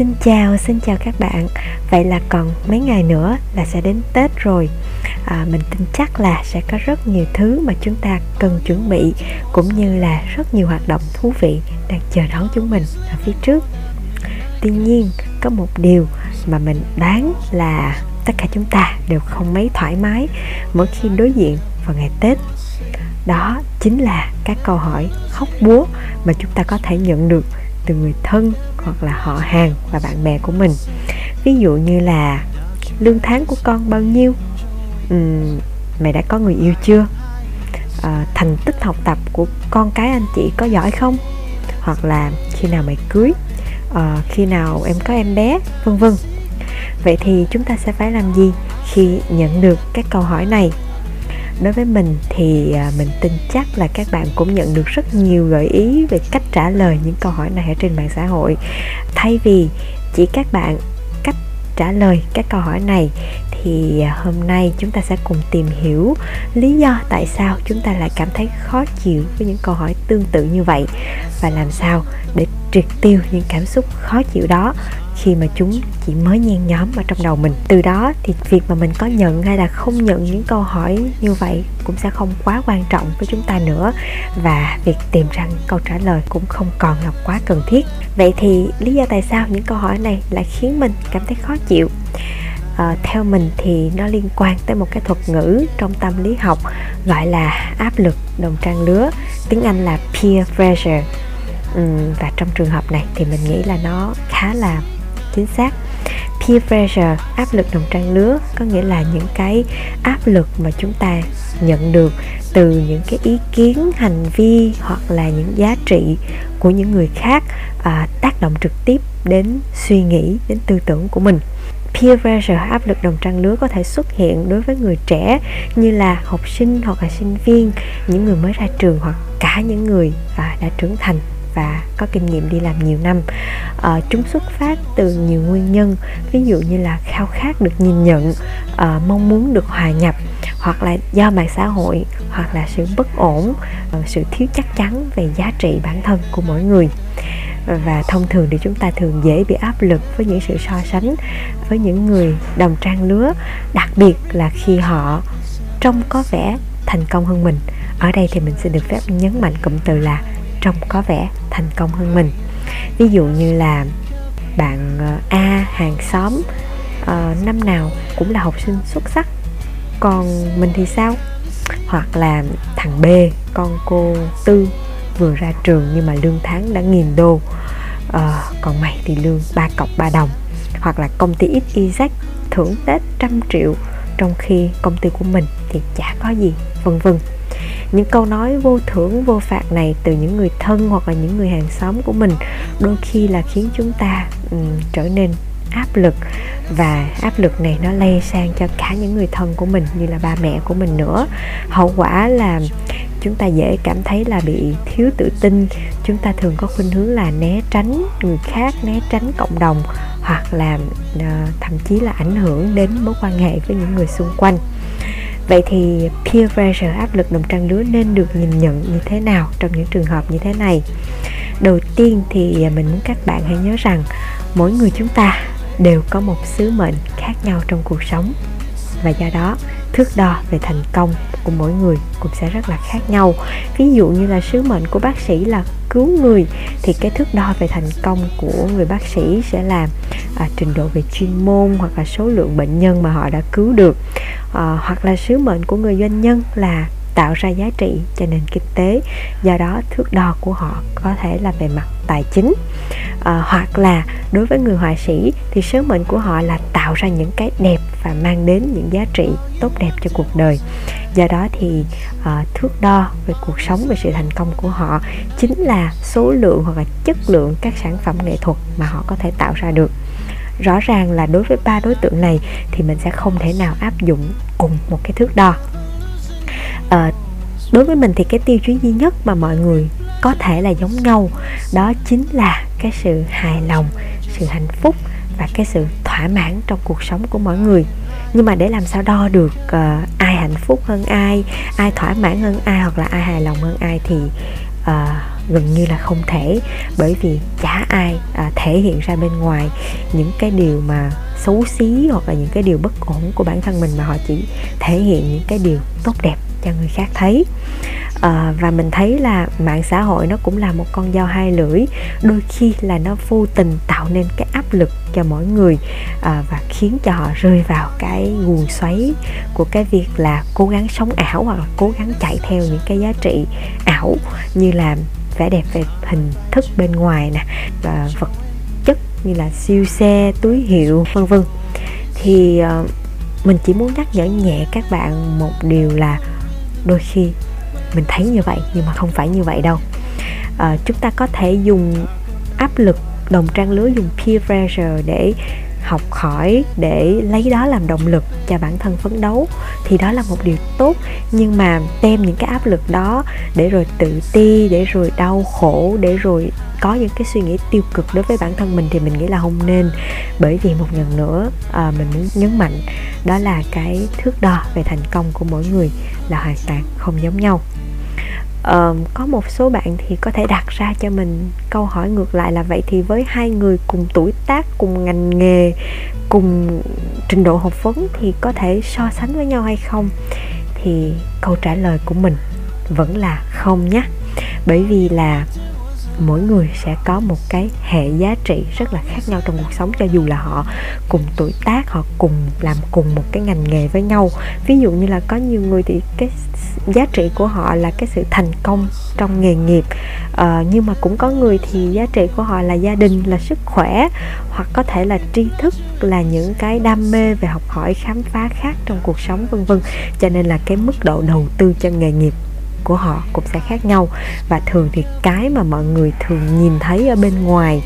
Xin chào, xin chào các bạn. Vậy là còn mấy ngày nữa là sẽ đến Tết rồi. À, Mình tin chắc là sẽ có rất nhiều thứ mà chúng ta cần chuẩn bị Cũng như là rất nhiều hoạt động thú vị đang chờ đón chúng mình ở phía trước. Tuy nhiên có một điều mà mình đoán là tất cả chúng ta đều không mấy thoải mái mỗi khi đối diện vào ngày Tết. Đó chính là các câu hỏi khóc búa mà chúng ta có thể nhận được từ người thân hoặc là họ hàng và bạn bè của mình. Ví dụ như là lương tháng của con bao nhiêu? Uhm, mày đã có người yêu chưa? À, thành tích học tập của con cái anh chị có giỏi không? Hoặc là khi nào mày cưới? À, khi nào em có em bé? Vân vân. Vậy thì chúng ta sẽ phải làm gì khi nhận được các câu hỏi này? Đối với mình thì à, mình tin chắc là các bạn cũng nhận được rất nhiều gợi ý về cách trả lời những câu hỏi này ở trên mạng xã hội. Thay vì chỉ các bạn cách trả lời các câu hỏi này, thì à, hôm nay chúng ta sẽ cùng tìm hiểu lý do tại sao chúng ta lại cảm thấy khó chịu với những câu hỏi tương tự như vậy và làm sao để triệt tiêu những cảm xúc khó chịu đó khi mà chúng chỉ mới nhen nhóm ở trong đầu mình. Từ đó thì việc mà mình có nhận hay là không nhận những câu hỏi như vậy cũng sẽ không quá quan trọng với chúng ta nữa. Và việc tìm ra câu trả lời cũng không còn là quá cần thiết. Vậy thì lý do tại sao những câu hỏi này lại khiến mình cảm thấy khó chịu? À, theo mình thì nó liên quan tới một cái thuật ngữ trong tâm lý học gọi là áp lực đồng trang lứa tiếng anh là peer pressure. Ừ, và trong trường hợp này thì mình nghĩ là nó khá là chính xác. Peer pressure áp lực đồng trang lứa có nghĩa là những cái áp lực mà chúng ta nhận được từ những cái ý kiến hành vi hoặc là những giá trị của những người khác à, tác động trực tiếp đến suy nghĩ đến tư tưởng của mình. Peer pressure áp lực đồng trang lứa có thể xuất hiện đối với người trẻ như là học sinh hoặc là sinh viên những người mới ra trường hoặc cả những người à, đã trưởng thành và có kinh nghiệm đi làm nhiều năm. À, chúng xuất phát từ nhiều nguyên nhân ví dụ như là khao khát được nhìn nhận à, mong muốn được hòa nhập hoặc là do mạng xã hội hoặc là sự bất ổn ờ, sự thiếu chắc chắn về giá trị bản thân của mỗi người. Và thông thường thì chúng ta thường dễ bị áp lực với những sự so sánh với những người đồng trang lứa đặc biệt là khi họ trông có vẻ thành công hơn mình. Ở đây thì mình sẽ được phép nhấn mạnh cụm từ là trông có vẻ thành công hơn mình. Ví dụ như là bạn ờ, A hàng xóm uh, năm nào cũng là học sinh xuất sắc còn mình thì sao? Hoặc là thằng B con cô Tư vừa ra trường nhưng mà lương tháng đã nghìn đô à, còn mày thì lương ba cọc ba đồng. Hoặc là công ty XYZ thưởng Tết trăm triệu trong khi công ty của mình thì chả có gì vân vân những câu nói vô thưởng vô phạt này từ những người thân hoặc là những người hàng xóm của mình đôi khi là khiến chúng ta um, trở nên áp lực. Và áp lực này nó lây sang cho cả những người thân của mình như là ba mẹ của mình nữa. Hậu quả là chúng ta dễ cảm thấy là bị thiếu tự tin. Chúng ta thường có khuynh hướng là né tránh người khác né tránh cộng đồng hoặc là uh, thậm chí là ảnh hưởng đến mối quan hệ với những người xung quanh. Vậy thì peer pressure áp lực đồng trang lứa nên được nhìn nhận như thế nào trong những trường hợp như thế này? Đầu tiên thì à, mình muốn các bạn hãy nhớ rằng mỗi người chúng ta đều có một sứ mệnh khác nhau trong cuộc sống. Và do đó thước đo về thành công của mỗi người cũng sẽ rất là khác nhau. Ví dụ như là sứ mệnh của bác sĩ là cứu người thì cái thước đo về thành công của người bác sĩ sẽ là à, trình độ về chuyên môn hoặc là số lượng bệnh nhân mà họ đã cứu được à, hoặc là sứ mệnh của người doanh nhân là tạo ra giá trị cho nền kinh tế. Do đó thước đo của họ có thể là về mặt tài chính. À, hoặc là đối với người họa sĩ thì sứ mệnh của họ là tạo ra những cái đẹp và mang đến những giá trị tốt đẹp cho cuộc đời. Do đó thì à, thước đo về cuộc sống về sự thành công của họ chính là số lượng hoặc là chất lượng các sản phẩm nghệ thuật mà họ có thể tạo ra được rõ ràng là đối với ba đối tượng này thì mình sẽ không thể nào áp dụng cùng một cái thước đo. À, đối với mình thì cái tiêu chí duy nhất mà mọi người có thể là giống nhau đó chính là cái sự hài lòng sự hạnh phúc và cái sự thỏa mãn trong cuộc sống của mỗi người. Nhưng mà để làm sao đo được uh, ai hạnh phúc hơn ai ai thỏa mãn hơn ai hoặc là ai hài lòng hơn ai thì uh, gần như là không thể. Bởi vì chả ai à, thể hiện ra bên ngoài những cái điều mà xấu xí hoặc là những cái điều bất ổn của bản thân mình mà họ chỉ thể hiện những cái điều tốt đẹp cho người khác thấy. À, và mình thấy là mạng xã hội nó cũng là một con dao hai lưỡi. Đôi khi là nó vô tình tạo nên cái áp lực cho mỗi người à, và khiến cho họ rơi vào cái guồng xoáy của cái việc là cố gắng sống ảo hoặc là cố gắng chạy theo những cái giá trị ảo như là vẻ đẹp về hình thức bên ngoài nè và vật chất như là siêu xe túi hiệu vân vân. Thì uh, mình chỉ muốn nhắc nhở nhẹ các bạn một điều là đôi khi mình thấy như vậy nhưng mà không phải như vậy đâu. À, chúng ta có thể dùng áp lực đồng trang lứa dùng peer pressure để học hỏi để lấy đó làm động lực cho bản thân phấn đấu thì đó là một điều tốt. Nhưng mà đem những cái áp lực đó để rồi tự ti để rồi đau khổ để rồi có những cái suy nghĩ tiêu cực đối với bản thân mình thì mình nghĩ là không nên. Bởi vì một lần nữa à, mình muốn nhấn mạnh đó là cái thước đo về thành công của mỗi người là hoàn toàn không giống nhau uh, có một số bạn thì có thể đặt ra cho mình câu hỏi ngược lại là vậy thì với hai người cùng tuổi tác cùng ngành nghề cùng trình độ học vấn thì có thể so sánh với nhau hay không? Thì câu trả lời của mình vẫn là không nhé. Bởi vì là mỗi người sẽ có một cái hệ giá trị rất là khác nhau trong cuộc sống cho dù là họ cùng tuổi tác họ cùng làm cùng một cái ngành nghề với nhau. Ví dụ như là có nhiều người thì cái giá trị của họ là cái sự thành công trong nghề nghiệp. À, nhưng mà cũng có người thì giá trị của họ là gia đình là sức khỏe hoặc có thể là tri thức là những cái đam mê về học hỏi khám phá khác trong cuộc sống vân vân. Cho nên là cái mức độ đầu tư cho nghề nghiệp của họ cũng sẽ khác nhau. Và thường thì cái mà mọi người thường nhìn thấy ở bên ngoài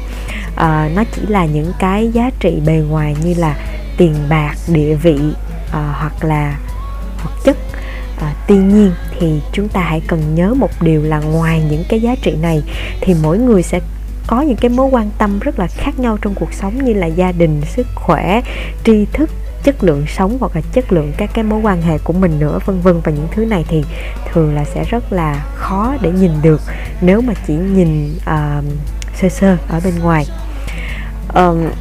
uh, nó chỉ là những cái giá trị bề ngoài như là tiền bạc địa vị uh, hoặc là vật chất. À, tuy nhiên thì chúng ta hãy cần nhớ một điều là ngoài những cái giá trị này thì mỗi người sẽ có những cái mối quan tâm rất là khác nhau trong cuộc sống như là gia đình sức khỏe tri thức chất lượng sống hoặc là chất lượng các cái mối quan hệ của mình nữa vân vân. Và những thứ này thì thường là sẽ rất là khó để nhìn được nếu mà chỉ nhìn uh, sơ sơ ở bên ngoài. Uh,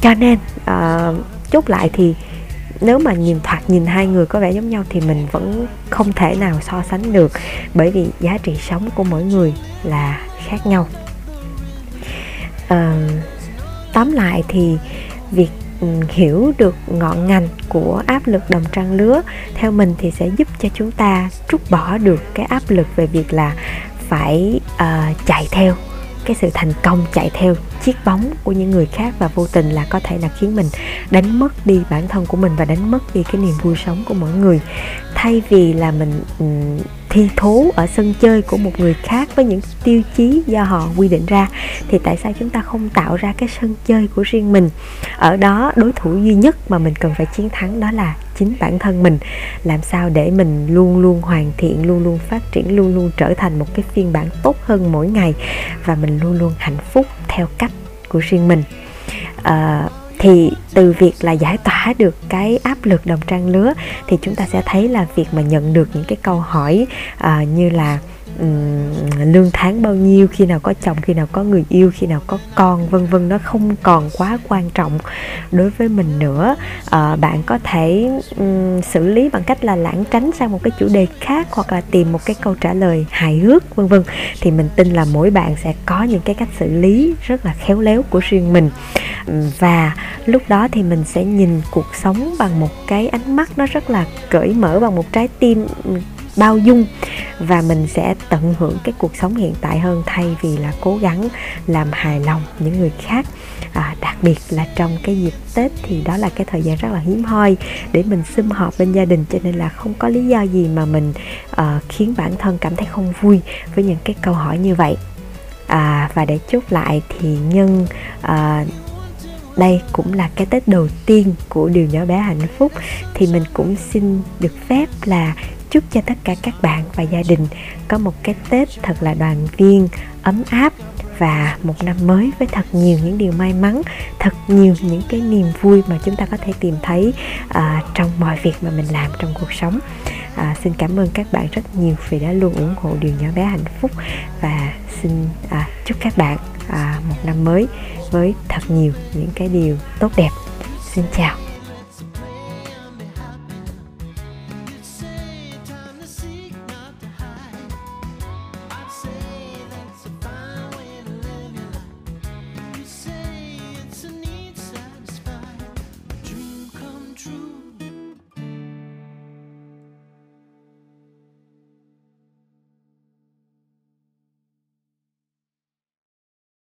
cho nên uh, chốt lại thì nếu mà nhìn thoạt nhìn hai người có vẻ giống nhau thì mình vẫn không thể nào so sánh được bởi vì giá trị sống của mỗi người là khác nhau. Uh, tóm lại thì việc Ừ, hiểu được ngọn ngành của áp lực đồng trang lứa theo mình thì sẽ giúp cho chúng ta trút bỏ được cái áp lực về việc là phải uh, chạy theo cái sự thành công chạy theo chiếc bóng của những người khác và vô tình là có thể là khiến mình đánh mất đi bản thân của mình và đánh mất đi cái niềm vui sống của mỗi người. Thay vì là mình um, thi thố ở sân chơi của một người khác với những tiêu chí do họ quy định ra thì tại sao chúng ta không tạo ra cái sân chơi của riêng mình? Ở đó đối thủ duy nhất mà mình cần phải chiến thắng đó là chính bản thân mình. Làm sao để mình luôn luôn hoàn thiện luôn luôn phát triển luôn luôn trở thành một cái phiên bản tốt hơn mỗi ngày và mình luôn luôn hạnh phúc theo cách của riêng mình? Uh, thì từ việc là giải tỏa được cái áp lực đồng trang lứa thì chúng ta sẽ thấy là việc mà nhận được những cái câu hỏi uh, như là um, lương tháng bao nhiêu khi nào có chồng khi nào có người yêu khi nào có con vân vân nó không còn quá quan trọng đối với mình nữa. À, bạn có thể um, xử lý bằng cách là lãng tránh sang một cái chủ đề khác hoặc là tìm một cái câu trả lời hài hước vân vân. Thì mình tin là mỗi bạn sẽ có những cái cách xử lý rất là khéo léo của riêng mình. Và lúc đó thì mình sẽ nhìn cuộc sống bằng một cái ánh mắt nó rất là cởi mở bằng một trái tim bao dung và mình sẽ tận hưởng cái cuộc sống hiện tại hơn thay vì là cố gắng làm hài lòng những người khác. À, đặc biệt là trong cái dịp tết thì đó là cái thời gian rất là hiếm hoi để mình sum họp bên gia đình cho nên là không có lý do gì mà mình uh, khiến bản thân cảm thấy không vui với những cái câu hỏi như vậy. À, và để chốt lại thì nhân uh, đây cũng là cái tết đầu tiên của điều nhỏ bé hạnh phúc thì mình cũng xin được phép là chúc cho tất cả các bạn và gia đình có một cái tết thật là đoàn viên ấm áp và một năm mới với thật nhiều những điều may mắn thật nhiều những cái niềm vui mà chúng ta có thể tìm thấy uh, trong mọi việc mà mình làm trong cuộc sống. À, xin cảm ơn các bạn rất nhiều vì đã luôn ủng hộ điều nhỏ bé hạnh phúc và xin à, chúc các bạn à, một năm mới với thật nhiều những cái điều tốt đẹp. Xin chào.